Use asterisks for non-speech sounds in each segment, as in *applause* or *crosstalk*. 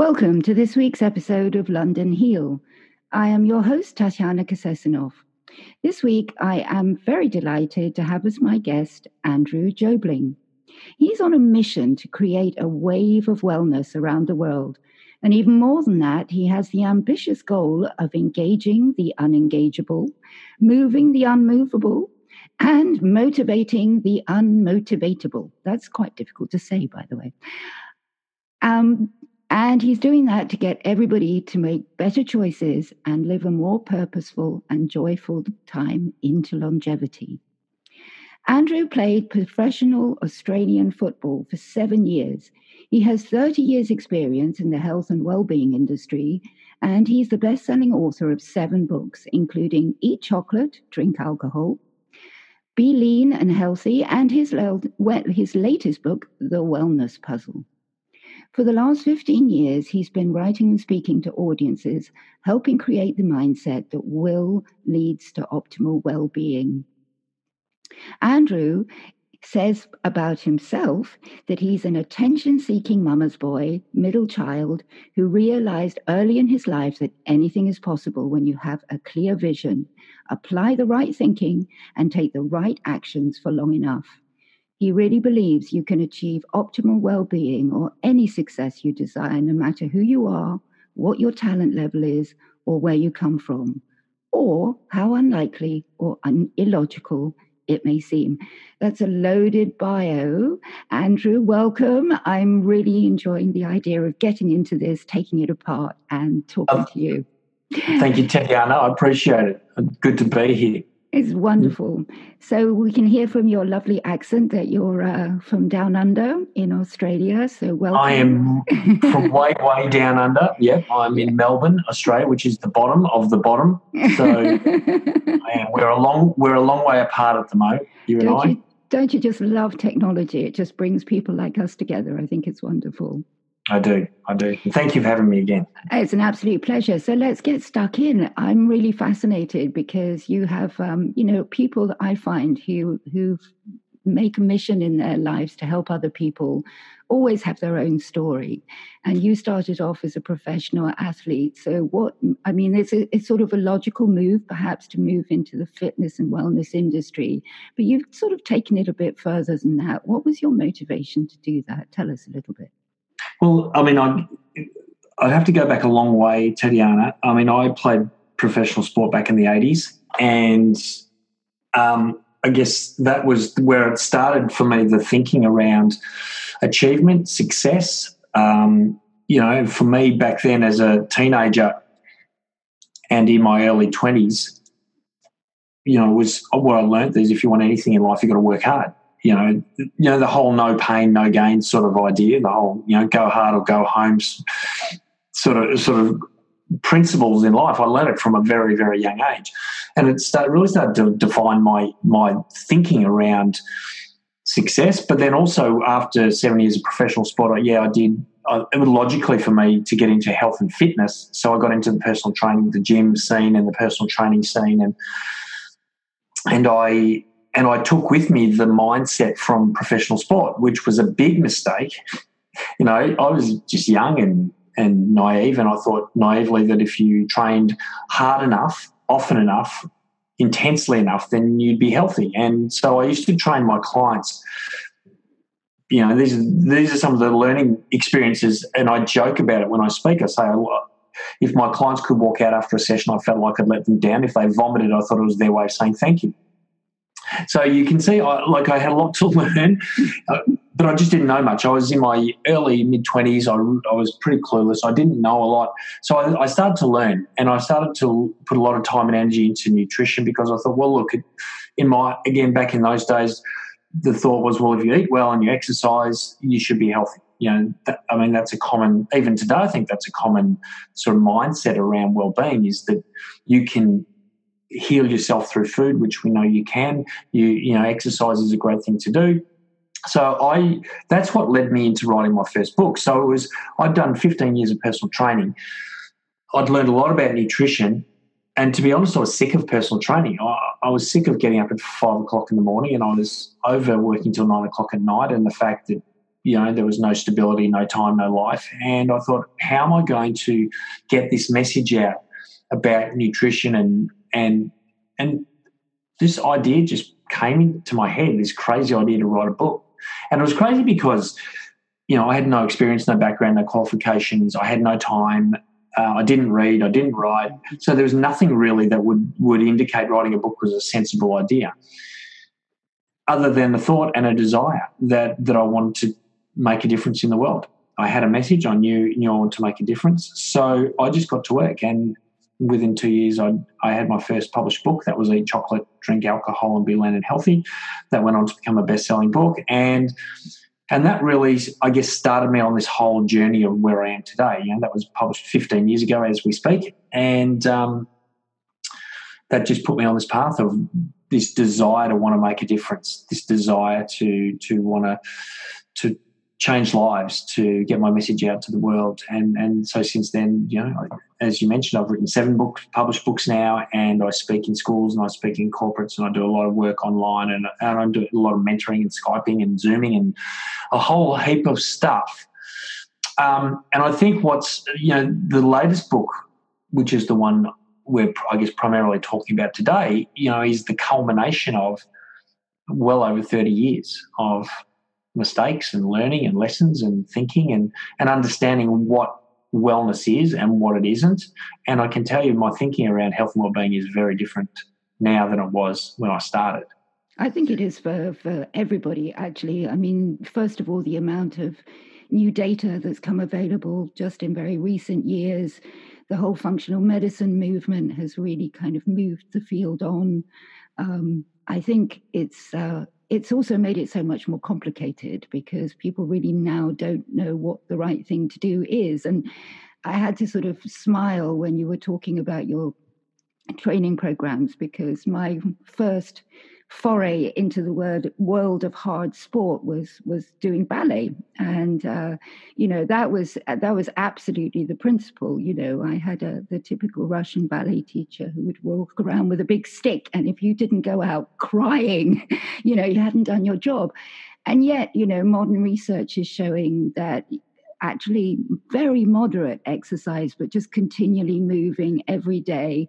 Welcome to this week's episode of London Heal. I am your host, Tatiana Kasesinov. This week, I am very delighted to have as my guest Andrew Jobling. He's on a mission to create a wave of wellness around the world. And even more than that, he has the ambitious goal of engaging the unengageable, moving the unmovable, and motivating the unmotivatable. That's quite difficult to say, by the way. Um, and he's doing that to get everybody to make better choices and live a more purposeful and joyful time into longevity. Andrew played professional Australian football for seven years. He has 30 years' experience in the health and well-being industry, and he's the best-selling author of seven books, including Eat Chocolate, Drink Alcohol, Be Lean and Healthy, and his, his latest book, The Wellness Puzzle. For the last 15 years, he's been writing and speaking to audiences, helping create the mindset that will leads to optimal well being. Andrew says about himself that he's an attention seeking mama's boy, middle child, who realized early in his life that anything is possible when you have a clear vision, apply the right thinking, and take the right actions for long enough. He really believes you can achieve optimal well being or any success you desire, no matter who you are, what your talent level is, or where you come from, or how unlikely or un- illogical it may seem. That's a loaded bio. Andrew, welcome. I'm really enjoying the idea of getting into this, taking it apart, and talking um, to you. Thank you, Tatiana. I appreciate it. Good to be here. It's wonderful. So we can hear from your lovely accent that you're uh, from down under in Australia. So welcome. I am from *laughs* way, way down under. Yep, I'm in Melbourne, Australia, which is the bottom of the bottom. So *laughs* we're a long, we're a long way apart at the moment. You don't and I. You, don't you just love technology? It just brings people like us together. I think it's wonderful. I do. I do. Thank you for having me again. It's an absolute pleasure. So let's get stuck in. I'm really fascinated because you have, um, you know, people that I find who who make a mission in their lives to help other people always have their own story. And you started off as a professional athlete. So what I mean, it's a, it's sort of a logical move, perhaps, to move into the fitness and wellness industry. But you've sort of taken it a bit further than that. What was your motivation to do that? Tell us a little bit. Well, I mean, I I'd have to go back a long way, Tatiana. I mean, I played professional sport back in the eighties, and um, I guess that was where it started for me. The thinking around achievement, success. Um, you know, for me back then as a teenager and in my early twenties, you know, was what I learned is if you want anything in life, you've got to work hard you know, you know the whole no pain, no gain sort of idea, the whole you know go hard or go home sort of sort of principles in life. I learned it from a very very young age, and it really started to define my my thinking around success. But then also after seven years of professional sport, yeah, I did. I, it was logically for me to get into health and fitness, so I got into the personal training, the gym scene, and the personal training scene, and and I and I took with me the mindset from professional sport, which was a big mistake. You know, I was just young and, and naive, and I thought naively that if you trained hard enough, often enough, intensely enough, then you'd be healthy. And so I used to train my clients. You know, these these are some of the learning experiences, and I joke about it when I speak. I say, if my clients could walk out after a session, I felt like I'd let them down. If they vomited, I thought it was their way of saying thank you. So you can see, I, like I had a lot to *laughs* learn, uh, but I just didn't know much. I was in my early mid twenties. I, I was pretty clueless. I didn't know a lot, so I, I, started to learn, and I started to put a lot of time and energy into nutrition because I thought, well, look, in my again back in those days, the thought was, well, if you eat well and you exercise, you should be healthy. You know, that, I mean, that's a common, even today, I think that's a common sort of mindset around well-being is that you can heal yourself through food, which we know you can. You you know, exercise is a great thing to do. So I that's what led me into writing my first book. So it was I'd done 15 years of personal training. I'd learned a lot about nutrition, and to be honest, I was sick of personal training. I, I was sick of getting up at five o'clock in the morning, and I was over working till nine o'clock at night, and the fact that you know, there was no stability, no time, no life. And I thought, how am I going to get this message out about nutrition and and and this idea just came into my head, this crazy idea to write a book. And it was crazy because, you know, I had no experience, no background, no qualifications, I had no time. Uh, I didn't read, I didn't write. So there was nothing really that would, would indicate writing a book was a sensible idea, other than the thought and a desire that, that I wanted to make a difference in the world. I had a message, I knew, knew I wanted to make a difference. So I just got to work. And within two years, I, I had my first published book. That was Eat Chocolate, Drink Alcohol, and Be Lean and Healthy. That went on to become a best selling book. And and that really, I guess, started me on this whole journey of where I am today. You know, that was published 15 years ago as we speak. And um, that just put me on this path of this desire to want to make a difference, this desire to to want to to change lives, to get my message out to the world. And and so since then, you know, as you mentioned, I've written seven books, published books now, and I speak in schools and I speak in corporates and I do a lot of work online and, and I do a lot of mentoring and Skyping and Zooming and a whole heap of stuff. Um, and I think what's, you know, the latest book, which is the one we're, I guess, primarily talking about today, you know, is the culmination of well over 30 years of mistakes and learning and lessons and thinking and, and understanding what wellness is and what it isn't. And I can tell you my thinking around health and well-being is very different now than it was when I started. I think it is for, for everybody, actually. I mean, first of all, the amount of new data that's come available just in very recent years, the whole functional medicine movement has really kind of moved the field on. Um, I think it's uh, it's also made it so much more complicated because people really now don't know what the right thing to do is. And I had to sort of smile when you were talking about your training programs because my first foray into the word world of hard sport was was doing ballet. And uh, you know that was that was absolutely the principle you know. I had a the typical russian ballet teacher who would walk around with a big stick and if you didn't go out crying *laughs* you know you hadn't done your job. And yet you know modern research is showing that actually very moderate exercise but just continually moving every day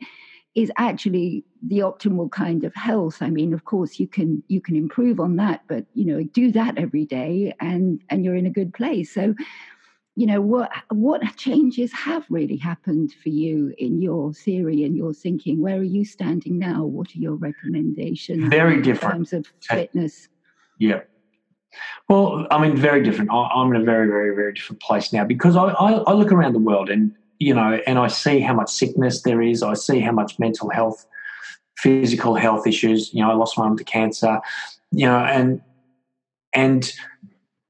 is actually the optimal kind of health. I mean of course you can you can improve on that but you know do that every day and and you're in a good place. So you know what what changes have really happened for you in your theory and your thinking? Where are you standing now? What are your recommendations very different. in terms of fitness? Yeah. Well i mean very different. I'm in a very very very different place now because i i, I look around the world and you know, and I see how much sickness there is. I see how much mental health, physical health issues. You know, I lost my mum to cancer. You know, and and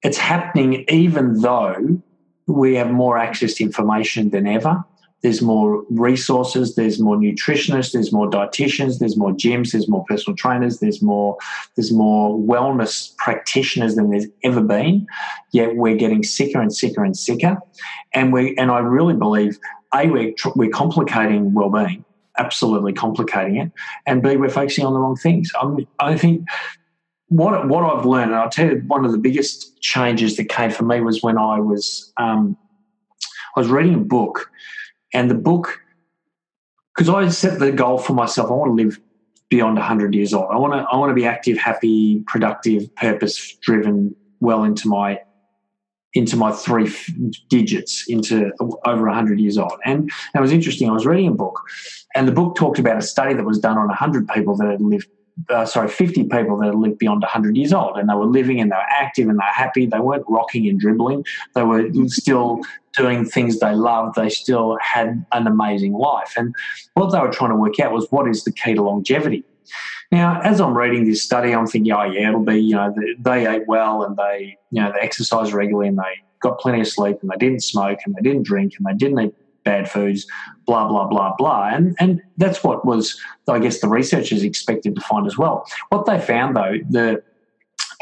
it's happening even though we have more access to information than ever. There's more resources, there's more nutritionists, there's more dietitians, there's more gyms, there's more personal trainers, there's more there's more wellness practitioners than there's ever been. Yet we're getting sicker and sicker and sicker, and we and I really believe a we're we're complicating well-being, absolutely complicating it, and b we're focusing on the wrong things. I, mean, I think what what I've learned, and I'll tell you, one of the biggest changes that came for me was when I was um, I was reading a book and the book, because I set the goal for myself, I want to live beyond 100 years old. I want to, I want to be active, happy, productive, purpose driven, well into my into my three f- digits into over 100 years old. And it was interesting. I was reading a book, and the book talked about a study that was done on 100 people that had lived uh, sorry, 50 people that had lived beyond 100 years old and they were living and they were active and they were happy. They weren't rocking and dribbling. They were still doing things they loved. They still had an amazing life. And what they were trying to work out was what is the key to longevity. Now, as I'm reading this study, I'm thinking, oh, yeah, it'll be, you know, they ate well and they, you know, they exercised regularly and they got plenty of sleep and they didn't smoke and they didn't drink and they didn't eat bad foods, blah, blah, blah, blah. And, and that's what was, I guess, the researchers expected to find as well. What they found, though, the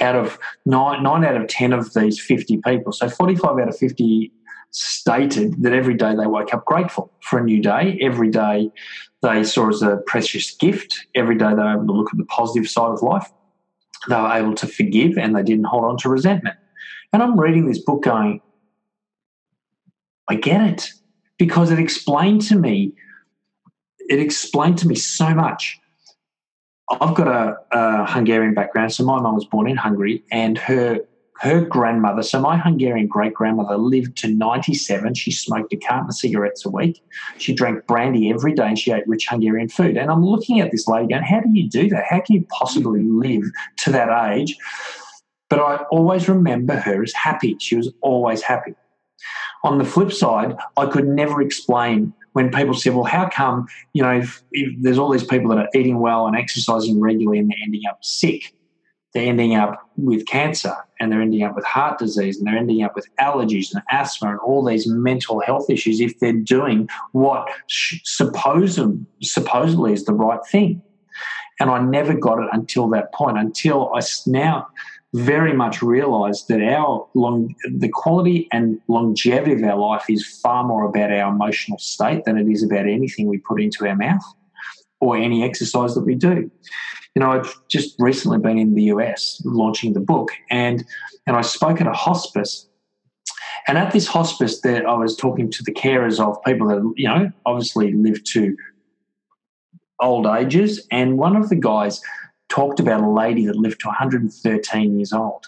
out of nine, nine out of 10 of these 50 people, so 45 out of 50 stated that every day they woke up grateful for a new day. Every day they saw as a precious gift. Every day they were able to look at the positive side of life. They were able to forgive and they didn't hold on to resentment. And I'm reading this book going, I get it because it explained to me, it explained to me so much. I've got a, a Hungarian background, so my mum was born in Hungary, and her her grandmother, so my Hungarian great grandmother lived to 97. She smoked a carton of cigarettes a week. She drank brandy every day and she ate rich Hungarian food. And I'm looking at this lady going, how do you do that? How can you possibly live to that age? But I always remember her as happy. She was always happy. On the flip side, I could never explain when people said, well, how come, you know, if, if there's all these people that are eating well and exercising regularly and they're ending up sick? they're ending up with cancer and they're ending up with heart disease and they're ending up with allergies and asthma and all these mental health issues if they're doing what supposed, supposedly is the right thing. And I never got it until that point, until I now very much realized that our long, the quality and longevity of our life is far more about our emotional state than it is about anything we put into our mouth or any exercise that we do you know, I've just recently been in the US launching the book, and and I spoke at a hospice. And at this hospice, that I was talking to the carers of people that you know obviously live to old ages, and one of the guys talked about a lady that lived to 113 years old.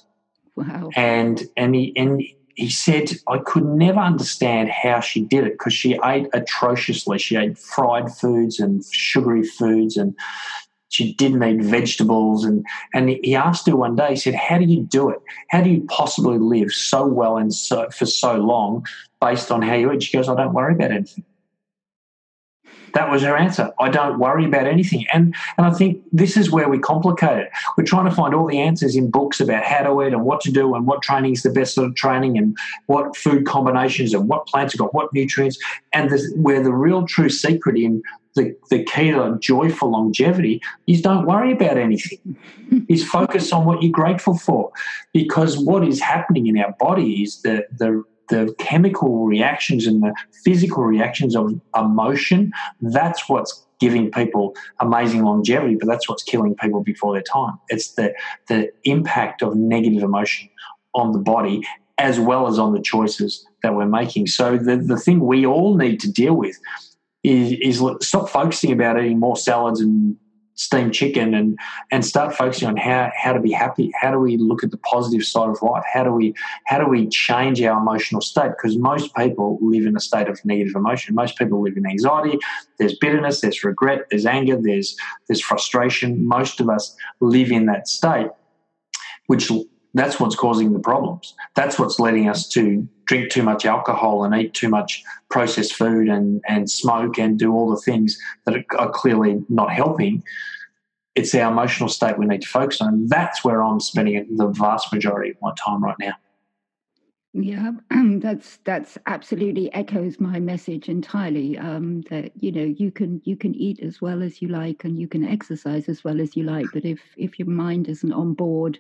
Wow! And and he and he said I could never understand how she did it because she ate atrociously. She ate fried foods and sugary foods and she didn't eat vegetables. And, and he asked her one day, he said, How do you do it? How do you possibly live so well and so, for so long based on how you eat? She goes, I don't worry about anything. That was her answer. I don't worry about anything. And and I think this is where we complicate it. We're trying to find all the answers in books about how to eat and what to do and what training is the best sort of training and what food combinations and what plants have got what nutrients. And this, where the real true secret in the, the key to joyful longevity is don't worry about anything. *laughs* is focus on what you're grateful for. Because what is happening in our body is the, the, the chemical reactions and the physical reactions of emotion. That's what's giving people amazing longevity, but that's what's killing people before their time. It's the, the impact of negative emotion on the body as well as on the choices that we're making. So the, the thing we all need to deal with is, is stop focusing about eating more salads and steamed chicken and and start focusing on how how to be happy. How do we look at the positive side of life? How do we how do we change our emotional state? Because most people live in a state of negative emotion. Most people live in anxiety. There's bitterness there's regret there's anger there's there's frustration. Most of us live in that state which that's what's causing the problems. That's what's leading us to drink too much alcohol and eat too much processed food and, and smoke and do all the things that are clearly not helping. It's our emotional state we need to focus on. That's where I'm spending the vast majority of my time right now. Yeah, *clears throat* that's that's absolutely echoes my message entirely. Um, that you know you can you can eat as well as you like and you can exercise as well as you like, but if if your mind isn't on board,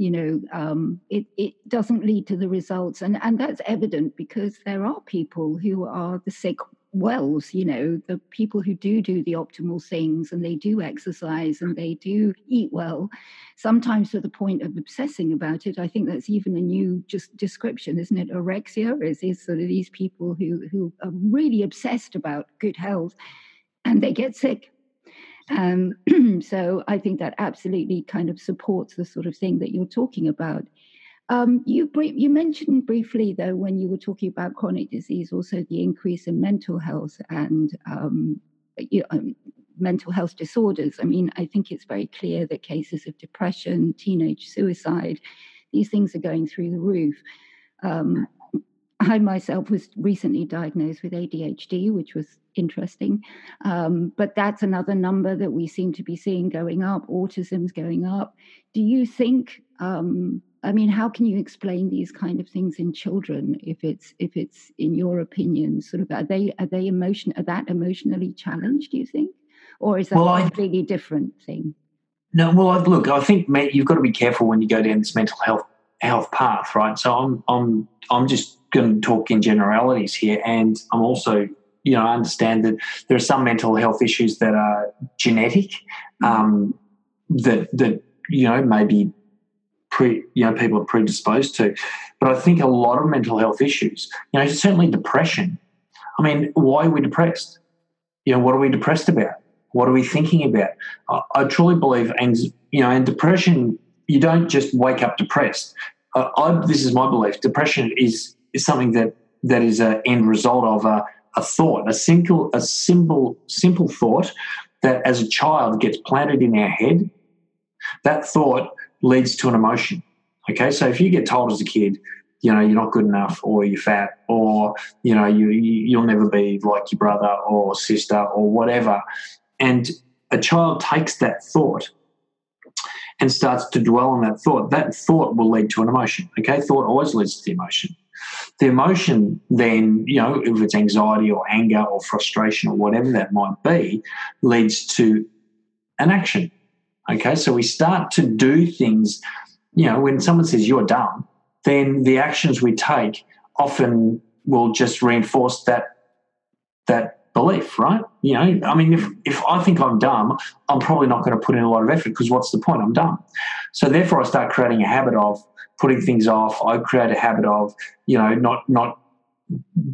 you know, um, it, it doesn't lead to the results. And, and that's evident because there are people who are the sick wells, you know, the people who do do the optimal things and they do exercise and they do eat well, sometimes to the point of obsessing about it. I think that's even a new just description, isn't it? Orexia is, is sort of these people who, who are really obsessed about good health and they get sick um, *clears throat* so I think that absolutely kind of supports the sort of thing that you're talking about. Um, you you mentioned briefly though when you were talking about chronic disease, also the increase in mental health and um, you know, um, mental health disorders. I mean, I think it's very clear that cases of depression, teenage suicide, these things are going through the roof. Um, I myself was recently diagnosed with ADHD, which was interesting. Um, but that's another number that we seem to be seeing going up. Autism's going up. Do you think? Um, I mean, how can you explain these kind of things in children if it's if it's in your opinion sort of are they are they emotion are that emotionally challenged? Do you think, or is that well, a completely I, different thing? No, well, look, I think you've got to be careful when you go down this mental health health path, right? So I'm I'm I'm just going to talk in generalities here, and I'm also you know I understand that there are some mental health issues that are genetic, um, that that you know maybe pre, you know, people are predisposed to. But I think a lot of mental health issues, you know, certainly depression. I mean, why are we depressed? You know, what are we depressed about? What are we thinking about? I, I truly believe, and you know, and depression, you don't just wake up depressed. Uh, I, this is my belief. Depression is is something that that is an end result of a, a thought, a simple, a simple, simple thought that as a child gets planted in our head. That thought leads to an emotion. Okay, so if you get told as a kid, you know, you're not good enough, or you're fat, or you know, you you'll never be like your brother or sister or whatever, and a child takes that thought and starts to dwell on that thought, that thought will lead to an emotion. Okay, thought always leads to the emotion. The emotion then, you know, if it's anxiety or anger or frustration or whatever that might be, leads to an action. Okay, so we start to do things, you know, when someone says you're dumb, then the actions we take often will just reinforce that that belief, right? You know, I mean, if, if I think I'm dumb, I'm probably not going to put in a lot of effort because what's the point? I'm dumb. So therefore, I start creating a habit of putting things off. I create a habit of, you know, not not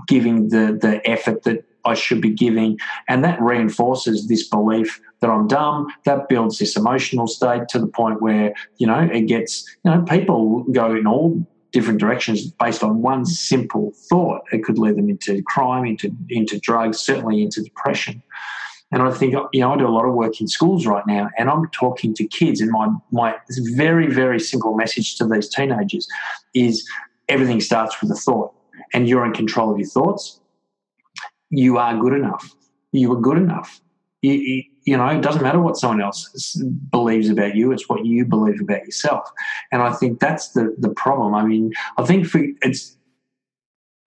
giving the the effort that I should be giving, and that reinforces this belief that I'm dumb. That builds this emotional state to the point where you know it gets. You know, people go in all different directions based on one simple thought. It could lead them into crime, into into drugs, certainly into depression. And I think you know I do a lot of work in schools right now, and I'm talking to kids. And my my very very simple message to these teenagers is everything starts with a thought, and you're in control of your thoughts. You are good enough. You are good enough. You, you, you know, it doesn't matter what someone else believes about you; it's what you believe about yourself. And I think that's the the problem. I mean, I think for it's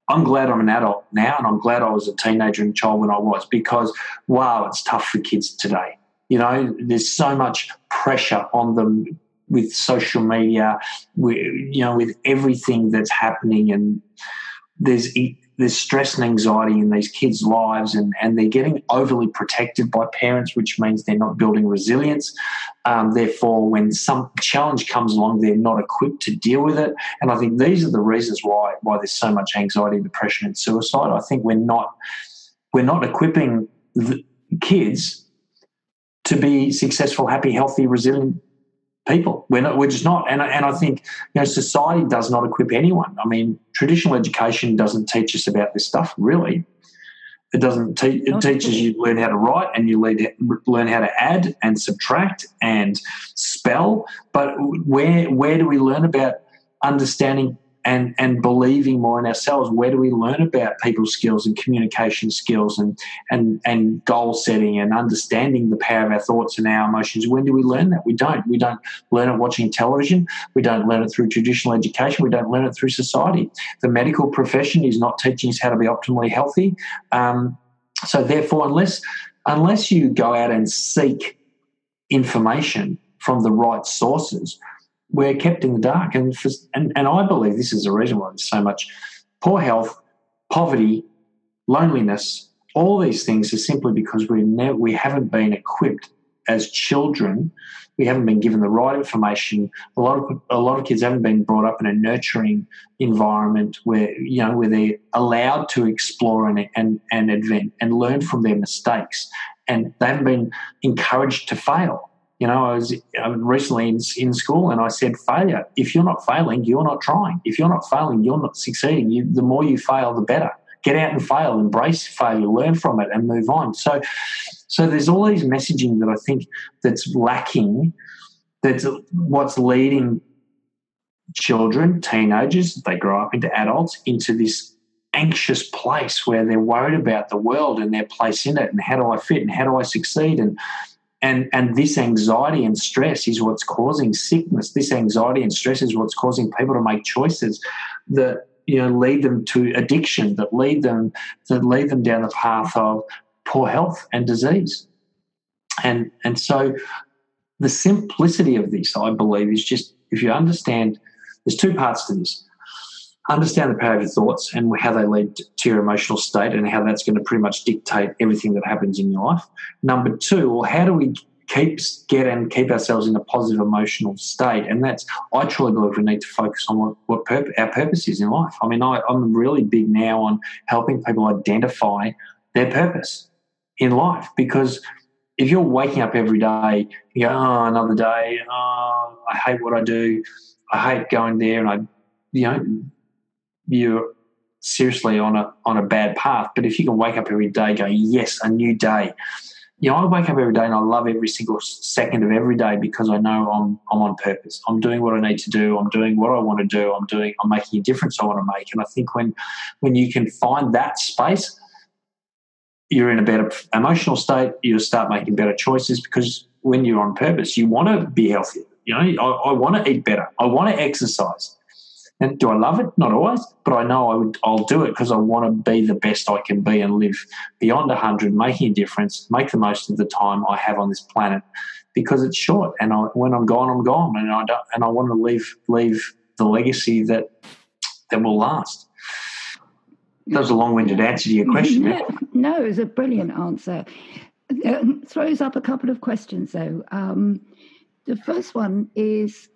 I'm glad I'm an adult now, and I'm glad I was a teenager and child when I was because wow, it's tough for kids today. You know, there's so much pressure on them with social media, with, you know, with everything that's happening, and there's there's stress and anxiety in these kids' lives, and, and they're getting overly protected by parents, which means they're not building resilience. Um, therefore, when some challenge comes along, they're not equipped to deal with it. And I think these are the reasons why why there's so much anxiety, depression, and suicide. I think we're not we're not equipping kids to be successful, happy, healthy, resilient people. We're not, we're just not. And, and I think, you know, society does not equip anyone. I mean, traditional education doesn't teach us about this stuff, really. It doesn't teach, it teaches you to learn how to write and you learn how to add and subtract and spell. But where, where do we learn about understanding and and believing more in ourselves. Where do we learn about people skills and communication skills and and and goal setting and understanding the power of our thoughts and our emotions? When do we learn that? We don't. We don't learn it watching television. We don't learn it through traditional education. We don't learn it through society. The medical profession is not teaching us how to be optimally healthy. Um, so therefore, unless unless you go out and seek information from the right sources, we're kept in the dark. And, for, and, and I believe this is the reason why there's so much poor health, poverty, loneliness, all these things are simply because we never, we haven't been equipped as children. We haven't been given the right information. A lot of a lot of kids haven't been brought up in a nurturing environment where you know where they're allowed to explore and and and advent and learn from their mistakes, and they haven't been encouraged to fail. You know, I was um, recently in, in school and I said, failure. If you're not failing, you're not trying. If you're not failing, you're not succeeding. You, the more you fail, the better. Get out and fail, embrace failure, learn from it, and move on. So, so there's all these messaging that I think that's lacking. That's what's leading children, teenagers, they grow up into adults, into this anxious place where they're worried about the world and their place in it and how do I fit and how do I succeed and and and this anxiety and stress is what's causing sickness. This anxiety and stress is what's causing people to make choices that you know lead them to addiction that lead them that lead them down the path of poor health and disease. And and so the simplicity of this i believe is just if you understand there's two parts to this understand the power of your thoughts and how they lead to your emotional state and how that's going to pretty much dictate everything that happens in your life. Number two, well, how do we keep get and keep ourselves in a positive emotional state. And that's I truly believe we need to focus on what, what our purpose is in life. I mean, I, I'm really big now on helping people identify their purpose in life because if you're waking up every day, you go, oh, another day, oh, I hate what I do, I hate going there, and I, you know, you're seriously on a on a bad path. But if you can wake up every day going, yes, a new day. You know, I wake up every day and I love every single second of every day because I know I'm I'm on purpose. I'm doing what I need to do. I'm doing what I want to do. I'm doing. I'm making a difference I want to make. And I think when when you can find that space, you're in a better emotional state. You'll start making better choices because when you're on purpose, you want to be healthier. You know, I, I want to eat better. I want to exercise. And do I love it? Not always, but I know I would, I'll do it because I want to be the best I can be and live beyond 100, making a difference, make the most of the time I have on this planet because it's short. And I, when I'm gone, I'm gone, and I don't, and I want to leave leave the legacy that that will last. That was a long-winded answer to your question. No, no it was a brilliant answer. It throws up a couple of questions though. Um, the first one is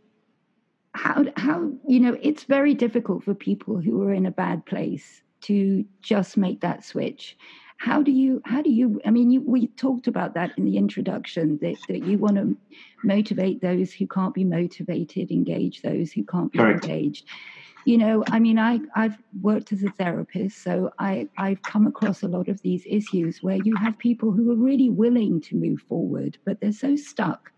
how how you know it's very difficult for people who are in a bad place to just make that switch how do you how do you i mean you, we talked about that in the introduction that, that you want to motivate those who can't be motivated engage those who can't be Correct. engaged you know i mean i i've worked as a therapist so i i've come across a lot of these issues where you have people who are really willing to move forward but they're so stuck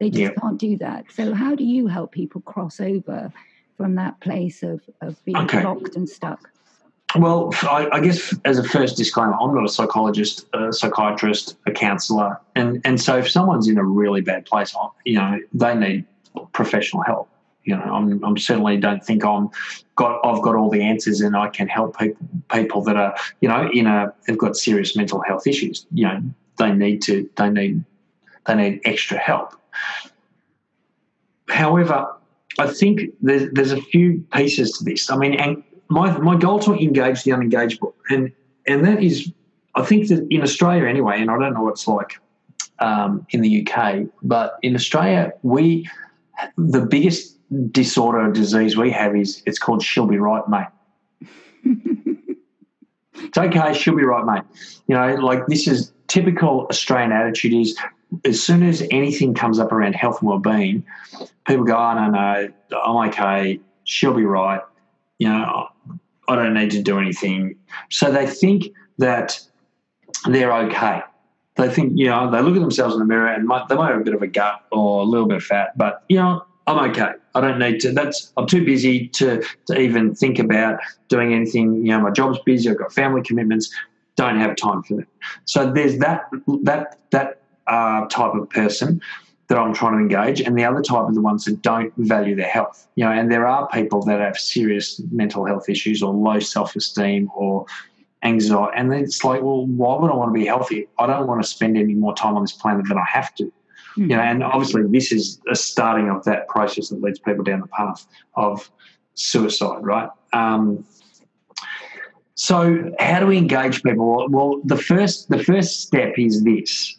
they just can't do that so how do you help people cross over from that place of of being okay. locked and stuck well, I, I, guess as a first disclaimer, I'm not a psychologist, a psychiatrist, a counsellor, and and so if someone's in a really bad place, you know, they need professional help you know, I'm, I'm certainly don't think I'm got I've got all the answers and I can help people people that are you know in a have got serious mental health issues. You know, they need to they need they need extra help. However, I think there's there's a few pieces to this. I mean, and my my goal to engage the unengageable, and and that is, I think that in Australia anyway, and I don't know what it's like um, in the UK, but in Australia we the biggest disorder or disease we have is it's called she'll be right, mate. *laughs* it's okay, she'll be right, mate. You know, like this is typical Australian attitude is as soon as anything comes up around health and well-being, people go, "Oh no, no, I'm okay. She'll be right." You know, I don't need to do anything. So they think that they're okay. They think, you know, they look at themselves in the mirror and might, they might have a bit of a gut or a little bit of fat, but you know, I'm okay. I don't need to. That's I'm too busy to to even think about doing anything. You know, my job's busy. I've got family commitments. Don't have time for that. So there's that that that uh, type of person that I'm trying to engage, and the other type are the ones that don't value their health. You know, and there are people that have serious mental health issues or low self esteem or anxiety, and it's like, well, why would I want to be healthy? I don't want to spend any more time on this planet than I have to. You know, and obviously this is a starting of that process that leads people down the path of suicide, right? Um, so how do we engage people? Well, the first the first step is this: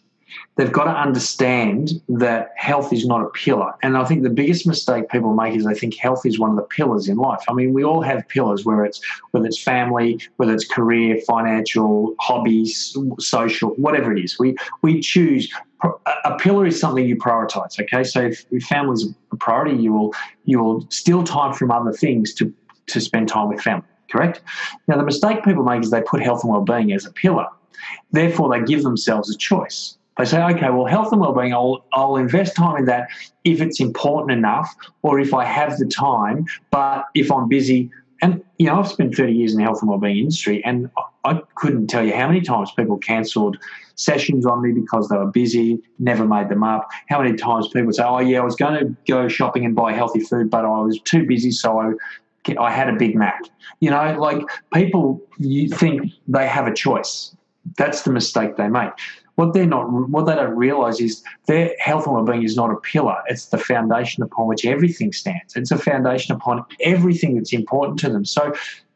they've got to understand that health is not a pillar. And I think the biggest mistake people make is they think health is one of the pillars in life. I mean, we all have pillars, whether it's whether it's family, whether it's career, financial, hobbies, social, whatever it is. We we choose. A pillar is something you prioritize. Okay, so if, if family is a priority, you will you will steal time from other things to to spend time with family. Correct. Now, the mistake people make is they put health and well-being as a pillar. Therefore, they give themselves a choice. They say, okay, well, health and well-being, I'll, I'll invest time in that if it's important enough or if I have the time. But if I'm busy, and you know, I've spent 30 years in the health and well-being industry, and I couldn't tell you how many times people cancelled sessions on me because they were busy, never made them up. How many times people say, "Oh yeah, I was going to go shopping and buy healthy food, but I was too busy, so I." I had a Big Mac. You know, like people you think they have a choice. That's the mistake they make what they're not what they don't realize is their health and well-being is not a pillar it's the foundation upon which everything stands it's a foundation upon everything that's important to them so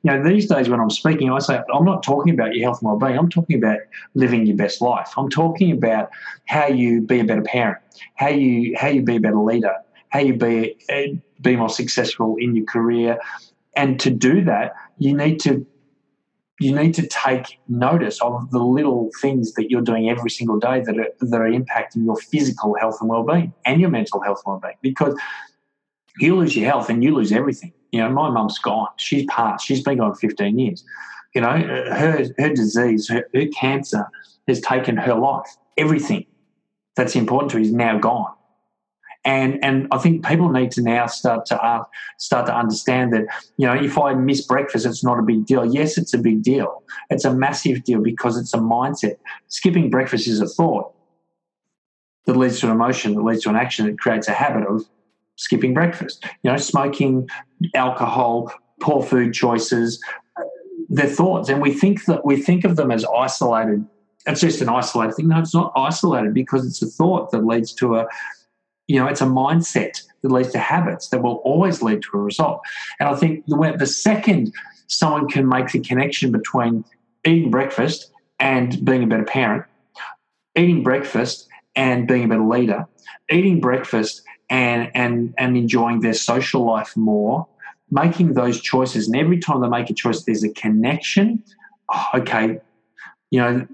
you know, these days when I'm speaking, I say, I'm not talking about your health and well-being. I'm talking about living your best life. I'm talking about how you be a better parent, how you how you be a better leader, how you be eh, be more successful in your career. And to do that, you need to you need to take notice of the little things that you're doing every single day that are, that are impacting your physical health and well-being and your mental health and well-being because you lose your health and you lose everything. You know my mum's gone. She's passed. She's been gone 15 years. You know her her disease her, her cancer has taken her life. Everything that's important to her is now gone and and I think people need to now start to uh, start to understand that you know if I miss breakfast, it's not a big deal. Yes, it's a big deal. It's a massive deal because it's a mindset. Skipping breakfast is a thought that leads to an emotion, that leads to an action, that creates a habit of skipping breakfast. You know, smoking, alcohol, poor food choices. They're thoughts, and we think that we think of them as isolated it's just an isolated thing. No, it's not isolated because it's a thought that leads to a, you know, it's a mindset that leads to habits that will always lead to a result. And I think the, the second someone can make the connection between eating breakfast and being a better parent, eating breakfast and being a better leader, eating breakfast and and and enjoying their social life more, making those choices, and every time they make a choice, there's a connection. Oh, okay, you know,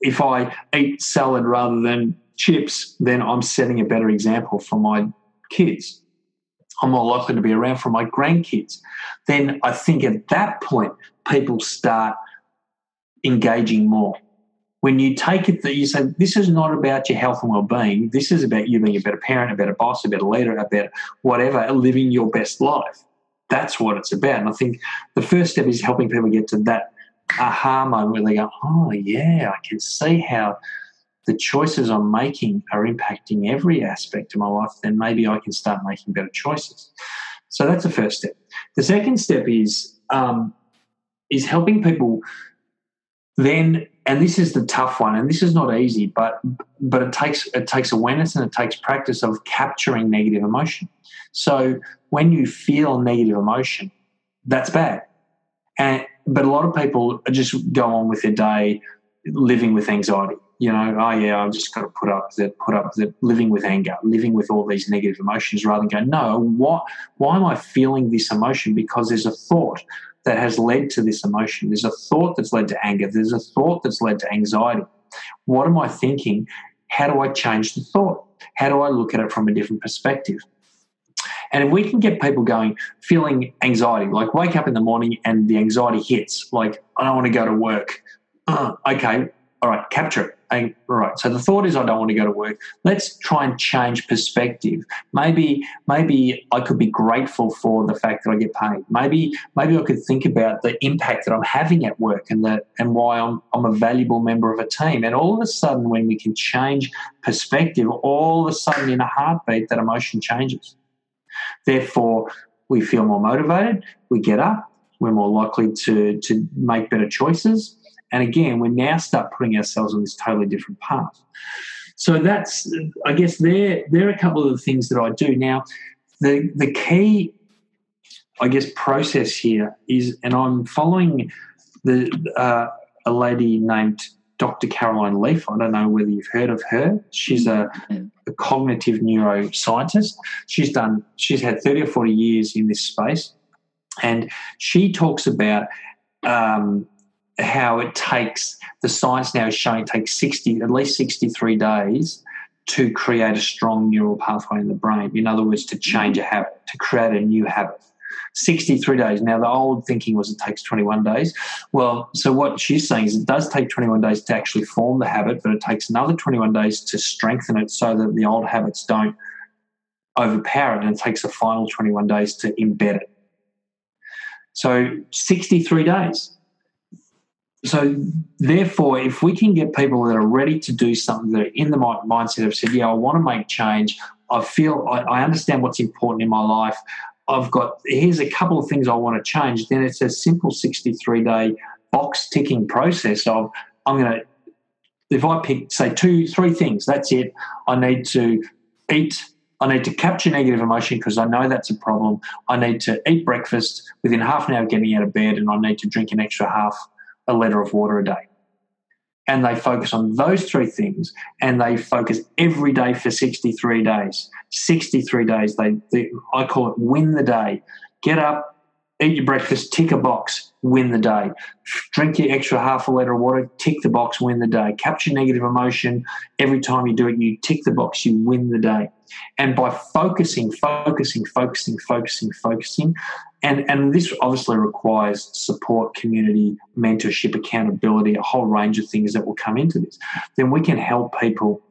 if I eat salad rather than chips, then I'm setting a better example for my kids. I'm more likely to be around for my grandkids. Then I think at that point, people start engaging more. When you take it that you say, this is not about your health and well being, this is about you being a better parent, a better boss, a better leader, a better whatever, living your best life. That's what it's about. And I think the first step is helping people get to that aha moment where they go, oh, yeah, I can see how the choices I'm making are impacting every aspect of my life, then maybe I can start making better choices. So that's the first step. The second step is um, is helping people then and this is the tough one and this is not easy but but it takes it takes awareness and it takes practice of capturing negative emotion so when you feel negative emotion that's bad and but a lot of people just go on with their day living with anxiety you know, oh yeah, I've just got to put up the put up the living with anger, living with all these negative emotions, rather than go, no, what? Why am I feeling this emotion? Because there's a thought that has led to this emotion. There's a thought that's led to anger. There's a thought that's led to anxiety. What am I thinking? How do I change the thought? How do I look at it from a different perspective? And if we can get people going, feeling anxiety, like wake up in the morning and the anxiety hits, like I don't want to go to work. Uh, okay, all right, capture it. I, all right. So the thought is, I don't want to go to work. Let's try and change perspective. Maybe, maybe I could be grateful for the fact that I get paid. Maybe, maybe I could think about the impact that I'm having at work and that and why I'm I'm a valuable member of a team. And all of a sudden, when we can change perspective, all of a sudden, in a heartbeat, that emotion changes. Therefore, we feel more motivated. We get up. We're more likely to to make better choices and again, we now start putting ourselves on this totally different path. So that's, I guess, there there are a couple of the things that I do now. The the key, I guess, process here is, and I'm following the uh, a lady named Dr. Caroline Leaf. I don't know whether you've heard of her. She's a, a, cognitive neuroscientist. She's done. She's had thirty or forty years in this space, and she talks about um, how it takes the science now is showing it takes 60 at least 63 days to create a strong neural pathway in the brain. In other words to mm-hmm. change a habit to create a new habit. 63 days. Now the old thinking was it takes 21 days. Well so what she's saying is it does take 21 days to actually form the habit but it takes another 21 days to strengthen it so that the old habits don't overpower it and it takes a final 21 days to embed it. So 63 days so therefore, if we can get people that are ready to do something that are in the mindset of said, yeah, I want to make change. I feel I, I understand what's important in my life. I've got here's a couple of things I want to change. Then it's a simple 63 day box ticking process of I'm going to if I pick say two three things, that's it. I need to eat I need to capture negative emotion because I know that's a problem. I need to eat breakfast within half an hour of getting out of bed, and I need to drink an extra half a litre of water a day. And they focus on those three things and they focus every day for 63 days. 63 days, they, they I call it win the day. Get up, eat your breakfast, tick a box, win the day. Drink your extra half a litre of water, tick the box, win the day. Capture negative emotion. Every time you do it, you tick the box, you win the day. And by focusing, focusing, focusing, focusing, focusing, and, and this obviously requires support, community, mentorship, accountability, a whole range of things that will come into this, then we can help people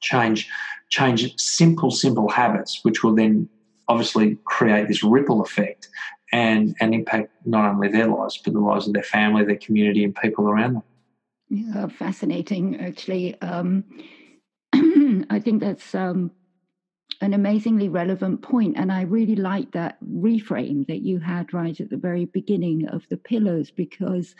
change change simple, simple habits, which will then obviously create this ripple effect and and impact not only their lives but the lives of their family, their community, and people around them. Yeah, fascinating. Actually, um, *clears throat* I think that's um, an amazingly relevant point, and I really like that reframe that you had right at the very beginning of the pillars because.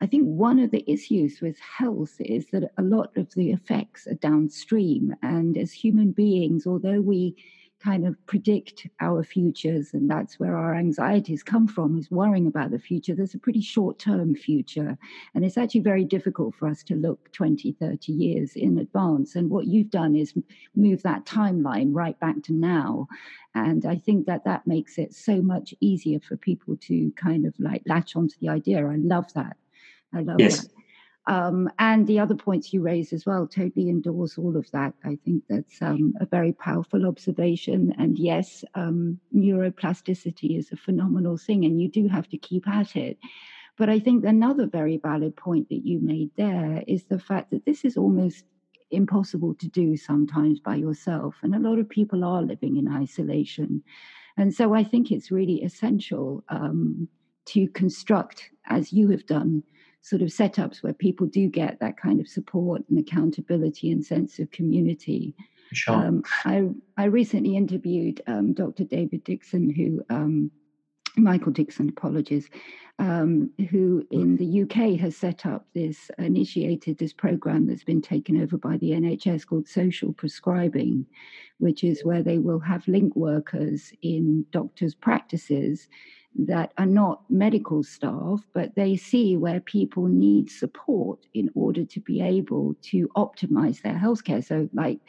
I think one of the issues with health is that a lot of the effects are downstream. And as human beings, although we kind of predict our futures and that's where our anxieties come from is worrying about the future. There's a pretty short term future and it's actually very difficult for us to look 20 30 years in advance. And what you've done is move that timeline right back to now. And i think that that makes it so much easier for people to kind of like latch onto the idea. I love that. I love yes. that um, and the other points you raised as well, totally endorse all of that. I think that's um, a very powerful observation. And yes, um, neuroplasticity is a phenomenal thing, and you do have to keep at it. But I think another very valid point that you made there is the fact that this is almost impossible to do sometimes by yourself. And a lot of people are living in isolation. And so I think it's really essential um, to construct, as you have done, sort of setups where people do get that kind of support and accountability and sense of community. Sure. Um, I I recently interviewed um, Dr. David Dixon, who um, Michael Dixon, apologies, um, who in the UK has set up this, initiated this program that's been taken over by the NHS called social prescribing, which is where they will have link workers in doctors' practices that are not medical staff, but they see where people need support in order to be able to optimize their healthcare. So, like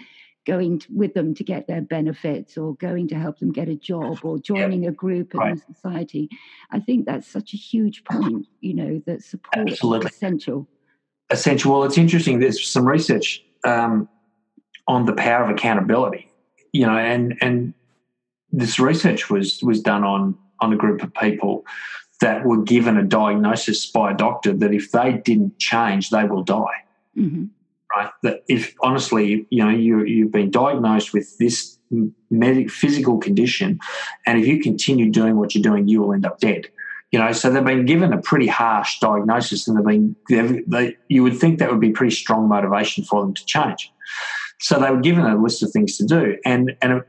going to, with them to get their benefits or going to help them get a job or *laughs* joining a group in right. society. I think that's such a huge point, you know, that support Absolutely. is essential. Essential. Well, it's interesting. There's some research um, on the power of accountability, you know, and, and this research was, was done on on a group of people that were given a diagnosis by a doctor that if they didn't change, they will die. Mm-hmm. Right? That if honestly, you know, you you've been diagnosed with this medic physical condition, and if you continue doing what you're doing, you will end up dead. You know, so they've been given a pretty harsh diagnosis, and they've been they've, they, you would think that would be pretty strong motivation for them to change. So they were given a list of things to do, and and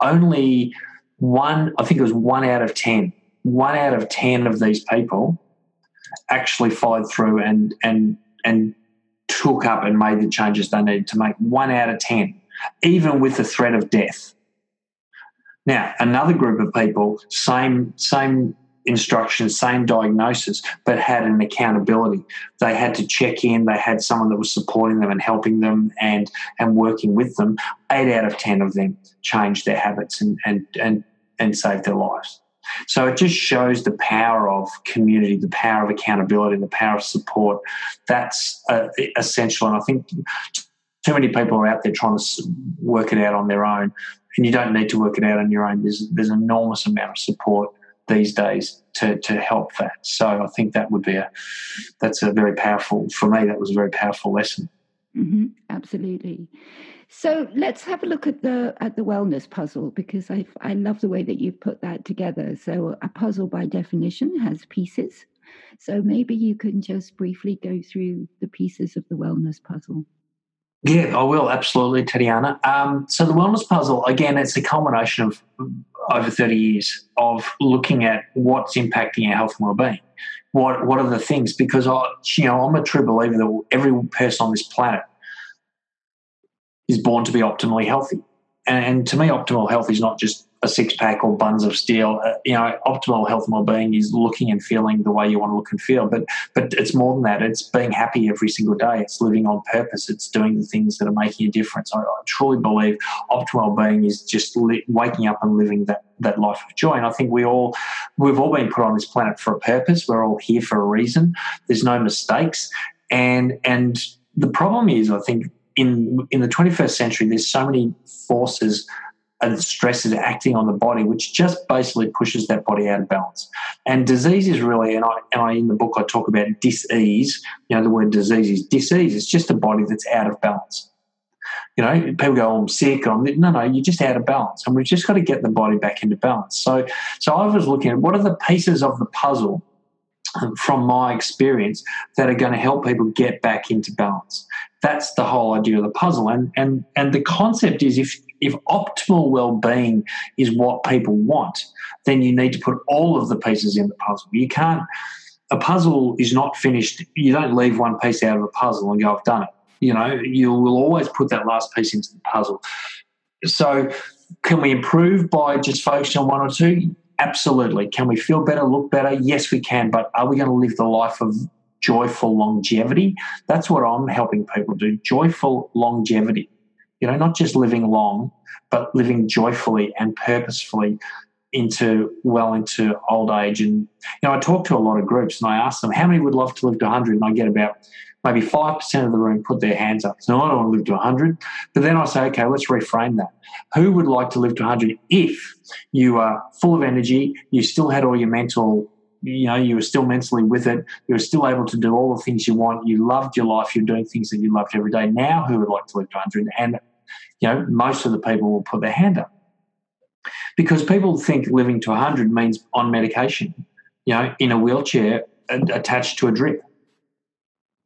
only one, I think it was one out of 10, one out of 10 of these people actually followed through and, and, and took up and made the changes they needed to make. One out of 10, even with the threat of death. Now, another group of people, same, same instructions, same diagnosis, but had an accountability. They had to check in. They had someone that was supporting them and helping them and and working with them. Eight out of ten of them changed their habits and and and and saved their lives. So it just shows the power of community, the power of accountability, the power of support. That's uh, essential. And I think too many people are out there trying to work it out on their own, and you don't need to work it out on your own. There's there's an enormous amount of support these days to to help that. So I think that would be a that's a very powerful for me. That was a very powerful lesson. Mm-hmm, absolutely. So let's have a look at the at the wellness puzzle because I I love the way that you've put that together. So a puzzle by definition has pieces. So maybe you can just briefly go through the pieces of the wellness puzzle. Yeah, I will absolutely, Tatiana. Um, so the wellness puzzle again, it's a culmination of over thirty years of looking at what's impacting our health and well-being. What what are the things? Because I, you know, I'm a true believer that every person on this planet is born to be optimally healthy. and to me, optimal health is not just a six pack or buns of steel. Uh, you know, optimal health and well being is looking and feeling the way you want to look and feel. But but it's more than that. It's being happy every single day. It's living on purpose. It's doing the things that are making a difference. I, I truly believe optimal well being is just li- waking up and living that that life of joy. And I think we all we've all been put on this planet for a purpose. We're all here for a reason. There's no mistakes. And and the problem is, I think in in the 21st century, there's so many forces and stresses acting on the body, which just basically pushes that body out of balance. And disease is really, and I, and I in the book I talk about disease. You know, the word disease is disease. It's just a body that's out of balance. You know, people go, oh, "I'm sick." I'm no, no. You're just out of balance, and we've just got to get the body back into balance. So, so I was looking at what are the pieces of the puzzle um, from my experience that are going to help people get back into balance. That's the whole idea of the puzzle. And and and the concept is if if optimal well-being is what people want, then you need to put all of the pieces in the puzzle. You can't a puzzle is not finished. You don't leave one piece out of a puzzle and go, I've done it. You know, you will always put that last piece into the puzzle. So can we improve by just focusing on one or two? Absolutely. Can we feel better, look better? Yes, we can. But are we going to live the life of joyful longevity? That's what I'm helping people do joyful longevity. You know, not just living long, but living joyfully and purposefully into well into old age. And, you know, I talk to a lot of groups and I ask them, how many would love to live to 100? And I get about maybe 5% of the room put their hands up. So I don't want to live to 100. But then I say, okay, let's reframe that. Who would like to live to 100 if you are full of energy, you still had all your mental you know you were still mentally with it. You were still able to do all the things you want. You loved your life. You're doing things that you loved every day. Now who would like to live to 100 and you know most of the people will put their hand up. Because people think living to 100 means on medication you know in a wheelchair attached to a drip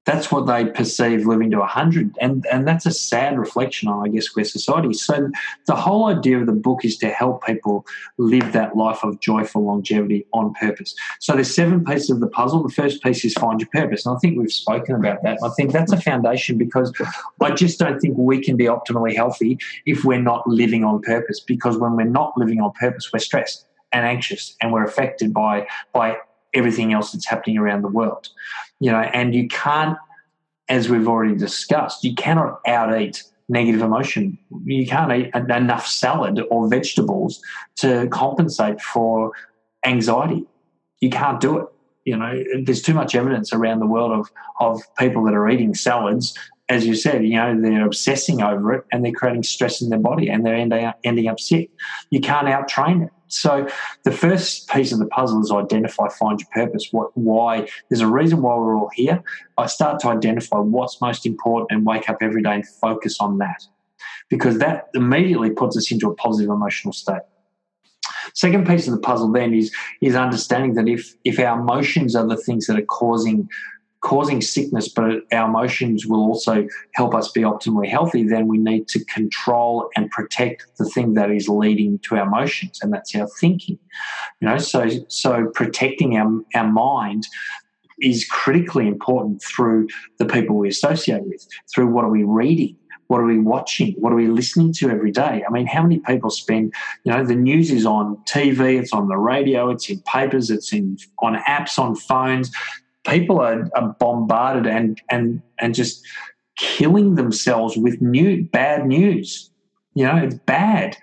that's what they perceive living to 100 and and that's a sad reflection on i guess where society so the whole idea of the book is to help people live that life of joyful longevity on purpose. So there's seven pieces of the puzzle. The first piece is find your purpose and i think we've spoken about that. I think that's a foundation because i just don't think we can be optimally healthy if we're not living on purpose because when we're not living on purpose we're stressed and anxious and we're affected by by everything else that's happening around the world. You know, and you can't, as we've already discussed, you cannot out eat negative emotion. You can't eat enough salad or vegetables to compensate for anxiety. You can't do it. You know, there's too much evidence around the world of, of people that are eating salads. As you said, you know, they're obsessing over it and they're creating stress in their body and they're ending up, sick. You can't out train it. So the first piece of the puzzle is identify, find your purpose. What, why? There's a reason why we're all here. I start to identify what's most important and wake up every day and focus on that, because that immediately puts us into a positive emotional state. Second piece of the puzzle then is is understanding that if if our emotions are the things that are causing causing sickness, but our emotions will also help us be optimally healthy, then we need to control and protect the thing that is leading to our emotions, and that's our thinking. You know, so so protecting our, our mind is critically important through the people we associate with, through what are we reading, what are we watching? What are we listening to every day? I mean, how many people spend, you know, the news is on TV, it's on the radio, it's in papers, it's in on apps, on phones people are, are bombarded and and and just killing themselves with new bad news. You know, it's bad.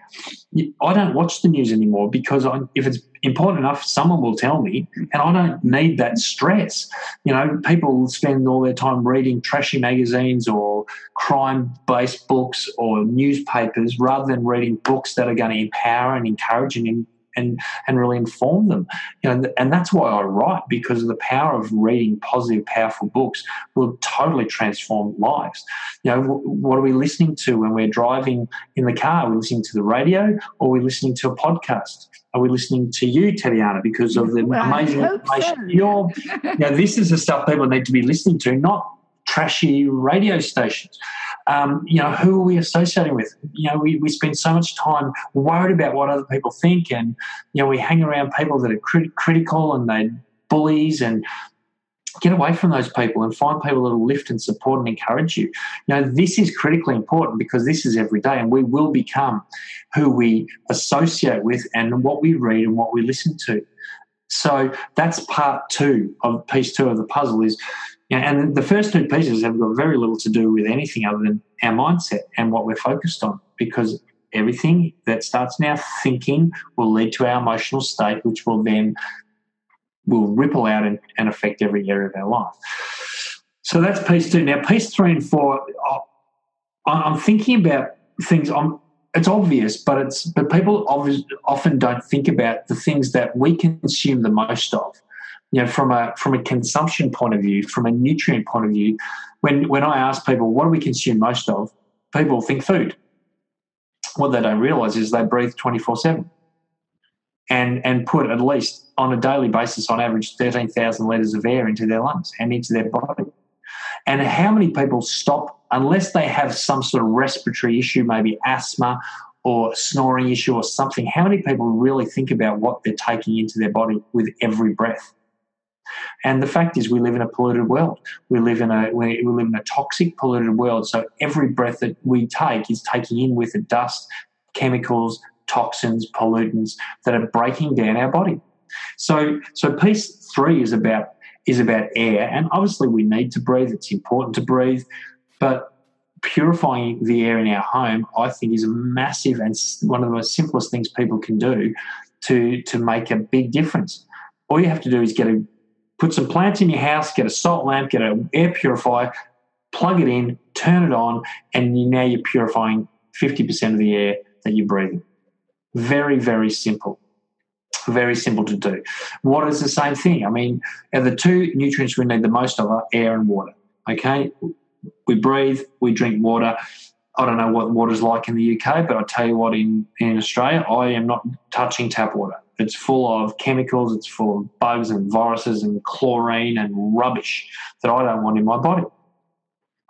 I don't watch the news anymore because I, if it's important enough, someone will tell me, and I don't need that stress. You know, people spend all their time reading trashy magazines or crime based books or newspapers rather than reading books that are going to empower and encourage and and and really inform them. You know, and that's why I write because the power of reading positive, powerful books will totally transform lives. You know, what are we listening to when we're driving in the car? Are we listening to the radio or are we listening to a podcast? Are we listening to you, Tatiana, because of the well, amazing information? So. You're, *laughs* you know, this is the stuff people need to be listening to, not trashy radio stations. Um, you know, who are we associating with? You know, we, we spend so much time worried about what other people think, and you know, we hang around people that are crit- critical and they bullies and get away from those people and find people that will lift and support and encourage you. Now, this is critically important because this is every day, and we will become who we associate with and what we read and what we listen to. So that's part two of piece two of the puzzle is, know, and the first two pieces have got very little to do with anything other than our mindset and what we're focused on because everything that starts in our thinking will lead to our emotional state, which will then will ripple out and, and affect every area of our life. So that's piece two. Now, piece three and four, oh, I'm thinking about things. I'm, it's obvious, but it's but people often don't think about the things that we consume the most of. You know, from a from a consumption point of view, from a nutrient point of view, when when I ask people what do we consume most of, people think food. What they don't realise is they breathe twenty four seven and and put at least on a daily basis, on average, thirteen thousand liters of air into their lungs and into their body. And how many people stop unless they have some sort of respiratory issue, maybe asthma or snoring issue or something? How many people really think about what they're taking into their body with every breath? And the fact is, we live in a polluted world. We live in a we, live in a toxic, polluted world. So every breath that we take is taking in with it dust, chemicals, toxins, pollutants that are breaking down our body. So, so piece three is about is about air, and obviously we need to breathe. It's important to breathe, but purifying the air in our home, I think, is a massive and one of the most simplest things people can do to to make a big difference. All you have to do is get a put some plants in your house, get a salt lamp, get an air purifier, plug it in, turn it on, and you, now you're purifying 50% of the air that you're breathing. Very, very simple. Very simple to do. Water is the same thing. I mean, the two nutrients we need the most of are air and water. Okay? We breathe, we drink water. I don't know what water's like in the UK, but I tell you what, in, in Australia, I am not touching tap water. It's full of chemicals, it's full of bugs and viruses and chlorine and rubbish that I don't want in my body.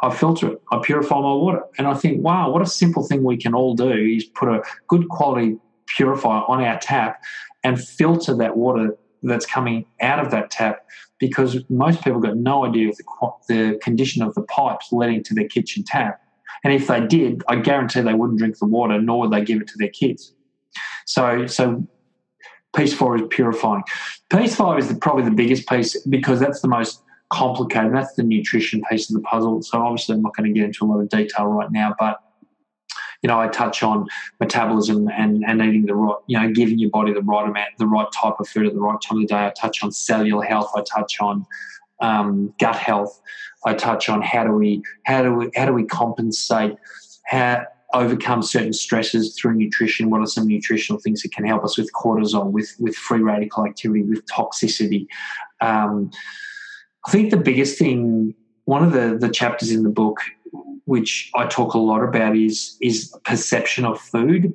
I filter it, I purify my water. And I think, wow, what a simple thing we can all do is put a good quality purifier on our tap and filter that water that's coming out of that tap because most people got no idea of the, the condition of the pipes leading to their kitchen tap. And if they did, I guarantee they wouldn't drink the water, nor would they give it to their kids. So, so piece four is purifying. Piece five is the, probably the biggest piece because that's the most complicated. That's the nutrition piece of the puzzle. So obviously, I'm not going to get into a lot of detail right now, but you know, I touch on metabolism and, and eating the right, you know, giving your body the right amount, the right type of food at the right time of the day. I touch on cellular health. I touch on um, gut health. I touch on how do we how do we how do we compensate how overcome certain stresses through nutrition. What are some nutritional things that can help us with cortisol, with with free radical activity, with toxicity? Um, I think the biggest thing, one of the the chapters in the book which I talk a lot about, is is perception of food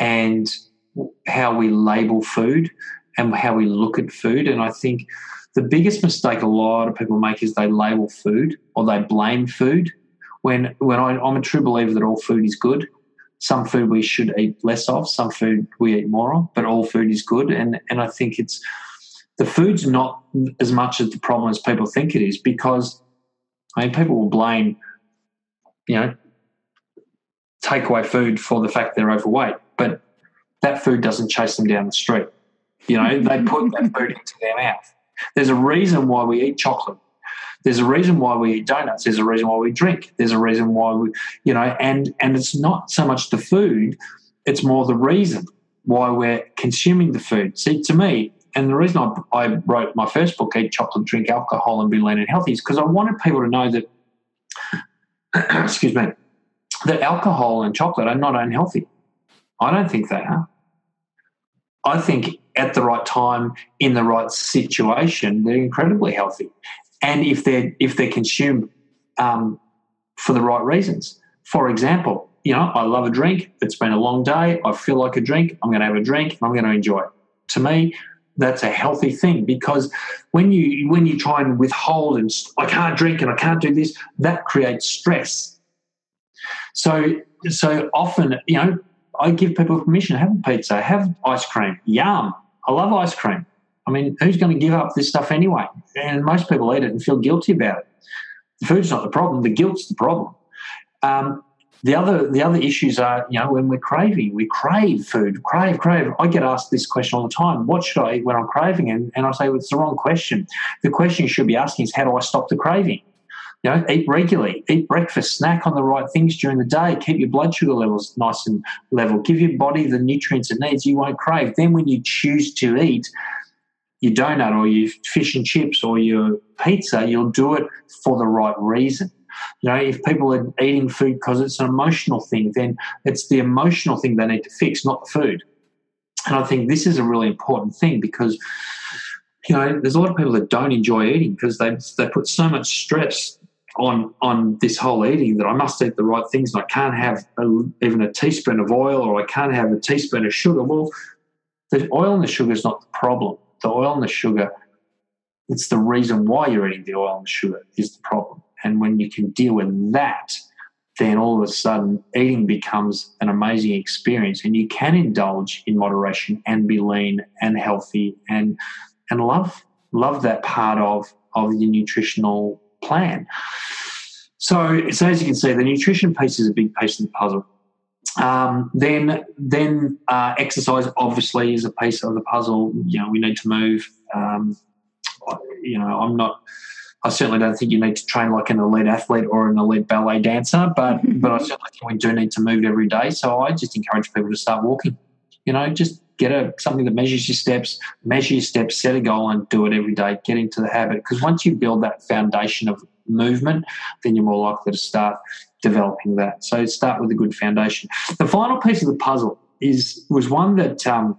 and how we label food and how we look at food. And I think the biggest mistake a lot of people make is they label food or they blame food. When when I, I'm a true believer that all food is good. Some food we should eat less of, some food we eat more of, but all food is good. And and I think it's the food's not as much of the problem as people think it is because I mean, people will blame, you know, takeaway food for the fact they're overweight, but that food doesn't chase them down the street. You know, they put that *laughs* food into their mouth. There's a reason why we eat chocolate. There's a reason why we eat donuts. There's a reason why we drink. There's a reason why we, you know, and and it's not so much the food, it's more the reason why we're consuming the food. See, to me, and the reason I, I wrote my first book, Eat Chocolate, Drink Alcohol, and Be Lean and Healthy, is because I wanted people to know that, *clears throat* excuse me, that alcohol and chocolate are not unhealthy. I don't think they are. I think at the right time, in the right situation, they're incredibly healthy. And if they're if they're consumed um, for the right reasons, for example, you know, I love a drink. It's been a long day. I feel like a drink. I'm going to have a drink. and I'm going to enjoy it. To me, that's a healthy thing because when you when you try and withhold and I can't drink and I can't do this, that creates stress. So so often, you know, I give people permission: have a pizza, have ice cream. Yum! I love ice cream. I mean, who's going to give up this stuff anyway? And most people eat it and feel guilty about it. The food's not the problem; the guilt's the problem. Um, the other the other issues are, you know, when we're craving, we crave food, crave, crave. I get asked this question all the time: What should I eat when I'm craving? And, and I say well, it's the wrong question. The question you should be asking is, How do I stop the craving? You know, eat regularly, eat breakfast, snack on the right things during the day, keep your blood sugar levels nice and level, give your body the nutrients it needs. You won't crave. Then, when you choose to eat your donut or your fish and chips or your pizza, you'll do it for the right reason. You know, if people are eating food because it's an emotional thing, then it's the emotional thing they need to fix, not the food. And I think this is a really important thing because you know, there's a lot of people that don't enjoy eating because they they put so much stress on on this whole eating that I must eat the right things and I can't have a, even a teaspoon of oil or I can't have a teaspoon of sugar. Well, the oil and the sugar is not the problem. The oil and the sugar, it's the reason why you're eating the oil and the sugar is the problem. And when you can deal with that, then all of a sudden eating becomes an amazing experience and you can indulge in moderation and be lean and healthy and and love love that part of of your nutritional plan. So, so as you can see, the nutrition piece is a big piece of the puzzle. Um, then, then uh, exercise obviously is a piece of the puzzle. You know, we need to move. Um, you know, I'm not. I certainly don't think you need to train like an elite athlete or an elite ballet dancer, but *laughs* but I certainly think we do need to move every day. So I just encourage people to start walking. You know, just get a something that measures your steps, measure your steps, set a goal, and do it every day. Get into the habit because once you build that foundation of movement, then you're more likely to start developing that. So start with a good foundation. The final piece of the puzzle is was one that um,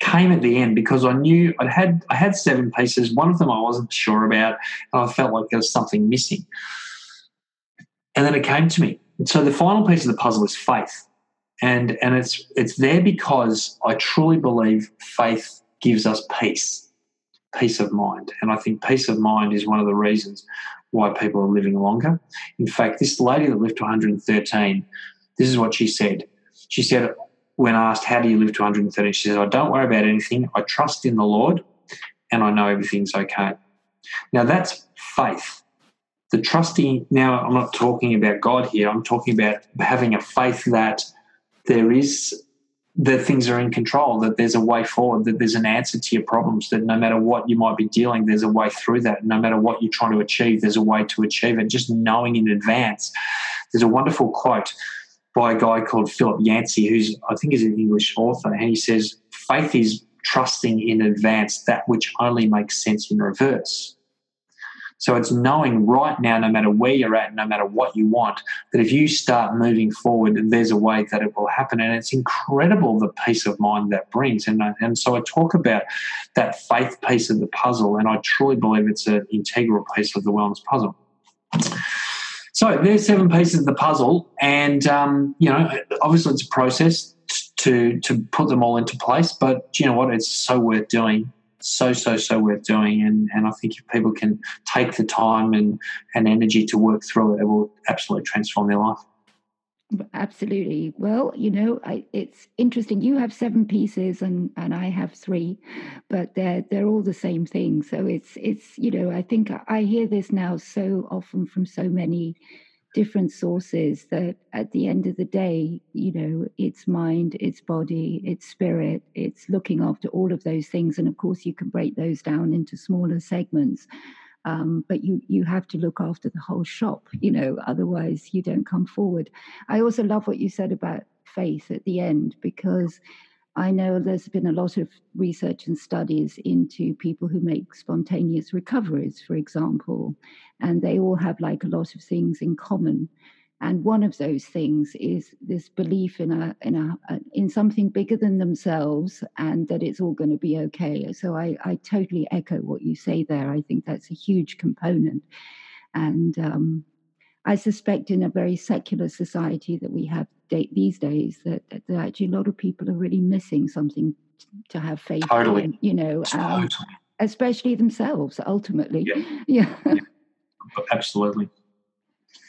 came at the end because I knew I had I had seven pieces. One of them I wasn't sure about, and I felt like there was something missing. And then it came to me. So the final piece of the puzzle is faith and and it's it's there because I truly believe faith gives us peace, peace of mind, and I think peace of mind is one of the reasons why people are living longer. In fact, this lady that lived to 113, this is what she said. She said when asked how do you live to 113, she said, "I don't worry about anything. I trust in the Lord, and I know everything's okay." Now that's faith the trusting now i'm not talking about god here i'm talking about having a faith that there is that things are in control, that there's a way forward, that there's an answer to your problems, that no matter what you might be dealing, there's a way through that. No matter what you're trying to achieve, there's a way to achieve it. Just knowing in advance. There's a wonderful quote by a guy called Philip Yancey, who's I think is an English author, and he says, Faith is trusting in advance that which only makes sense in reverse. So it's knowing right now, no matter where you're at, no matter what you want, that if you start moving forward, there's a way that it will happen. And it's incredible the peace of mind that brings. And, and so I talk about that faith piece of the puzzle, and I truly believe it's an integral piece of the wellness puzzle. So there's seven pieces of the puzzle, and um, you know, obviously it's a process to to put them all into place. But you know what? It's so worth doing so so so worth doing. And and I think if people can take the time and and energy to work through it it will absolutely transform their life. Absolutely. Well you know I, it's interesting. You have seven pieces and and I have three but they're they're all the same thing. So it's it's you know I think I hear this now so often from so many different sources that at the end of the day, you know, it's mind, it's body, it's spirit, it's looking after all of those things. And of course, you can break those down into smaller segments. Um, but you you have to look after the whole shop, you know, otherwise you don't come forward. I also love what you said about faith at the end because I know there's been a lot of research and studies into people who make spontaneous recoveries, for example, and they all have like a lot of things in common. And one of those things is this belief in a in a, in something bigger than themselves, and that it's all going to be okay. So I, I totally echo what you say there. I think that's a huge component, and um, I suspect in a very secular society that we have these days that, that, actually a lot of people are really missing something to have faith totally. in, you know, um, especially themselves ultimately. Yeah. *laughs* yeah. yeah. Absolutely.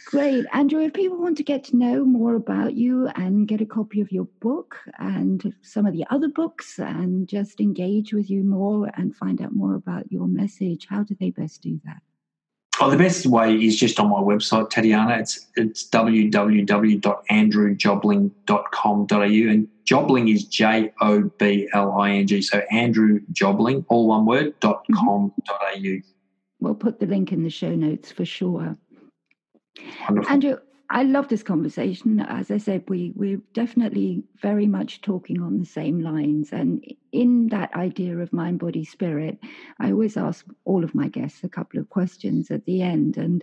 Great. Andrew, if people want to get to know more about you and get a copy of your book and some of the other books and just engage with you more and find out more about your message, how do they best do that? Oh, the best way is just on my website, Tatiana. It's it's www.andrewjobling.com.au and Jobling is J O B L I N G. So Andrew Jobling, all one word, dot mm-hmm. com dot au. We'll put the link in the show notes for sure. Wonderful. Andrew, I love this conversation. As I said, we we're definitely very much talking on the same lines. And in that idea of mind, body, spirit, I always ask all of my guests a couple of questions at the end. And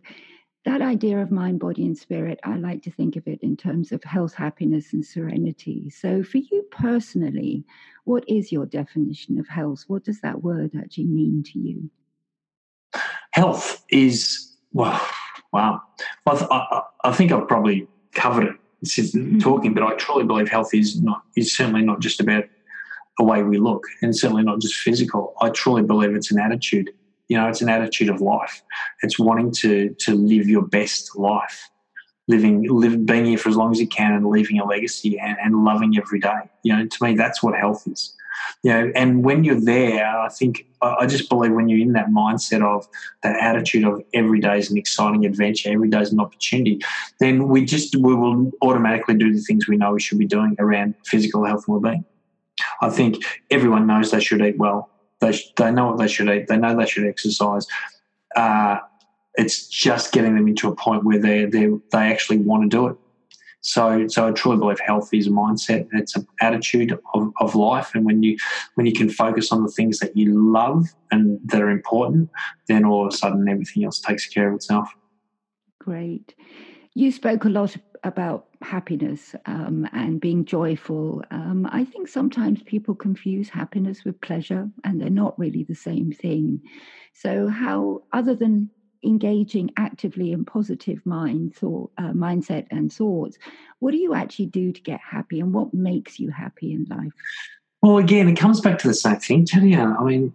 that idea of mind, body, and spirit, I like to think of it in terms of health, happiness, and serenity. So, for you personally, what is your definition of health? What does that word actually mean to you? Health is, well, Wow. Well, I, I, think I've probably covered it since mm-hmm. talking, but I truly believe health is not is certainly not just about the way we look, and certainly not just physical. I truly believe it's an attitude. You know, it's an attitude of life. It's wanting to to live your best life, living, live, being here for as long as you can, and leaving a legacy, and, and loving every day. You know, to me, that's what health is you know, and when you're there, I think I just believe when you're in that mindset of that attitude of every day is an exciting adventure, every day is an opportunity, then we just we will automatically do the things we know we should be doing around physical health and well-being. I think everyone knows they should eat well. They they know what they should eat. They know they should exercise. Uh, it's just getting them into a point where they they they actually want to do it. So, so I truly believe health is a mindset. It's an attitude of, of life, and when you when you can focus on the things that you love and that are important, then all of a sudden everything else takes care of itself. Great. You spoke a lot about happiness um, and being joyful. Um, I think sometimes people confuse happiness with pleasure, and they're not really the same thing. So, how, other than engaging actively in positive mind thought, uh, mindset and thoughts, what do you actually do to get happy and what makes you happy in life? Well, again, it comes back to the same thing, Tanya. I mean,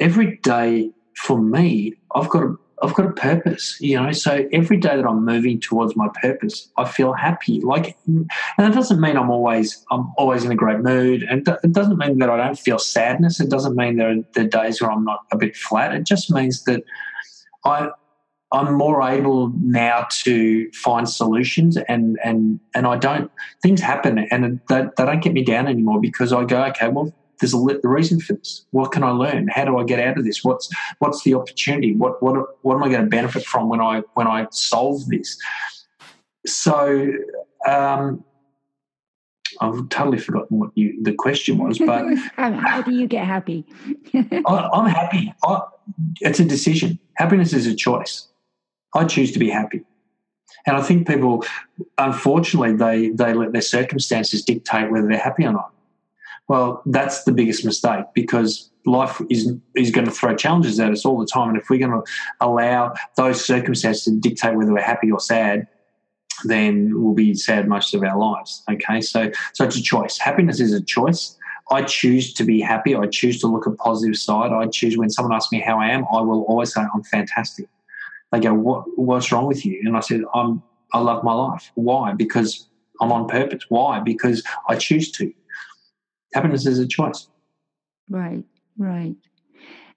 every day for me, I've got a I've got a purpose, you know. So every day that I'm moving towards my purpose, I feel happy. Like, and that doesn't mean I'm always I'm always in a great mood, and it doesn't mean that I don't feel sadness. It doesn't mean there are days where I'm not a bit flat. It just means that I I'm more able now to find solutions and and and I don't things happen and they, they don't get me down anymore because I go okay well there's a the reason for this. What can I learn? How do I get out of this? What's what's the opportunity? What what what am I going to benefit from when I when I solve this? So um, I've totally forgotten what you the question was, but *laughs* how do you get happy? I, am happy. I, it's a decision. Happiness is a choice. I choose to be happy. And I think people, unfortunately, they, they let their circumstances dictate whether they're happy or not. Well, that's the biggest mistake because life is, is going to throw challenges at us all the time. And if we're going to allow those circumstances to dictate whether we're happy or sad, then we'll be sad most of our lives. Okay, so so it's a choice. Happiness is a choice. I choose to be happy. I choose to look at positive side. I choose when someone asks me how I am, I will always say I'm fantastic. They go, "What? What's wrong with you?" And I said, "I'm. I love my life. Why? Because I'm on purpose. Why? Because I choose to. Happiness is a choice." Right. Right.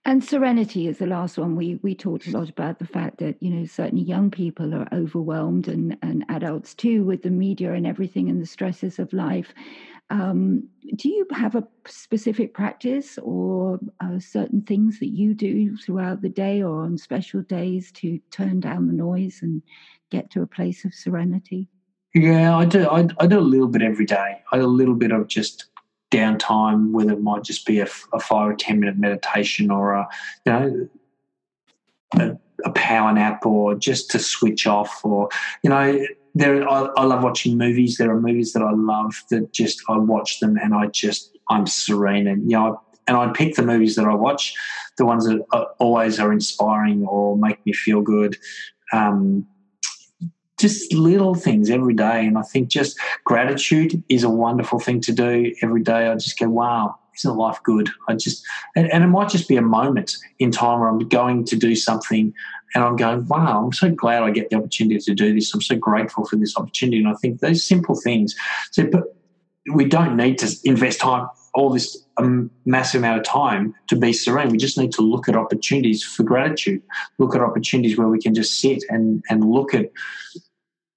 And serenity is the last one. We we talked a lot about the fact that you know certainly young people are overwhelmed and and adults too with the media and everything and the stresses of life. Um, do you have a specific practice or uh, certain things that you do throughout the day or on special days to turn down the noise and get to a place of serenity? Yeah, I do. I, I do a little bit every day. I do a little bit of just downtime, whether it might just be a, a five or ten minute meditation or a you know a, a power nap or just to switch off or you know there I, I, love watching movies. There are movies that I love that just I watch them and I just I'm serene and you know and I pick the movies that I watch, the ones that always are inspiring or make me feel good. Um, just little things every day, and I think just gratitude is a wonderful thing to do every day. I just go, wow, isn't life good? I just, and, and it might just be a moment in time where I'm going to do something and I'm going, wow, I'm so glad I get the opportunity to do this. I'm so grateful for this opportunity. And I think those simple things, so, but we don't need to invest time, all this um, massive amount of time to be serene. We just need to look at opportunities for gratitude, look at opportunities where we can just sit and, and look at,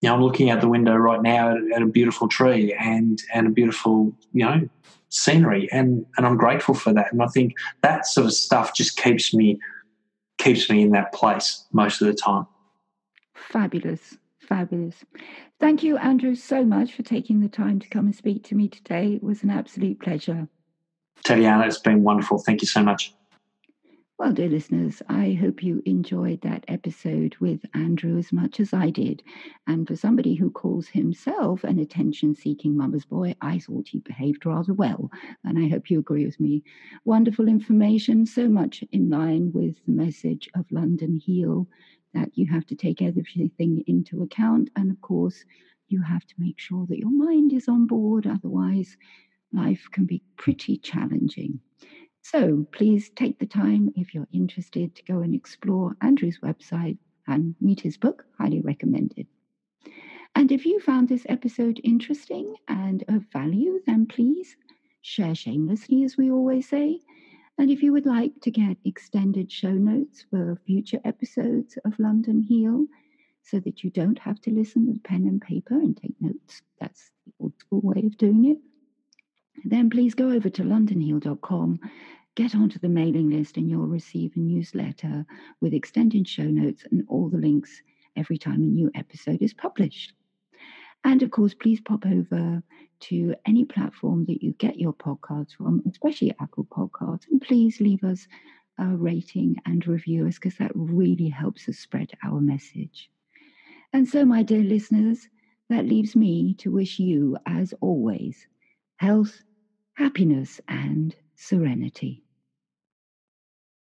you know, I'm looking out the window right now at, at a beautiful tree and, and a beautiful, you know, scenery. And, and I'm grateful for that. And I think that sort of stuff just keeps me, keeps me in that place most of the time. Fabulous. Fabulous. Thank you, Andrew, so much for taking the time to come and speak to me today. It was an absolute pleasure. Tatiana, it's been wonderful. Thank you so much. Well, dear listeners, I hope you enjoyed that episode with Andrew as much as I did. And for somebody who calls himself an attention seeking mama's boy, I thought he behaved rather well. And I hope you agree with me. Wonderful information, so much in line with the message of London Heal that you have to take everything into account. And of course, you have to make sure that your mind is on board. Otherwise, life can be pretty challenging. So please take the time if you're interested to go and explore Andrew's website and read his book, highly recommended. And if you found this episode interesting and of value, then please share shamelessly, as we always say. And if you would like to get extended show notes for future episodes of London Heal, so that you don't have to listen with pen and paper and take notes, that's the old school way of doing it, then please go over to londonheal.com, get onto the mailing list, and you'll receive a newsletter with extended show notes and all the links every time a new episode is published. And of course, please pop over to any platform that you get your podcasts from, especially Apple Podcasts, and please leave us a rating and review us because that really helps us spread our message. And so, my dear listeners, that leaves me to wish you, as always, health, happiness, and serenity.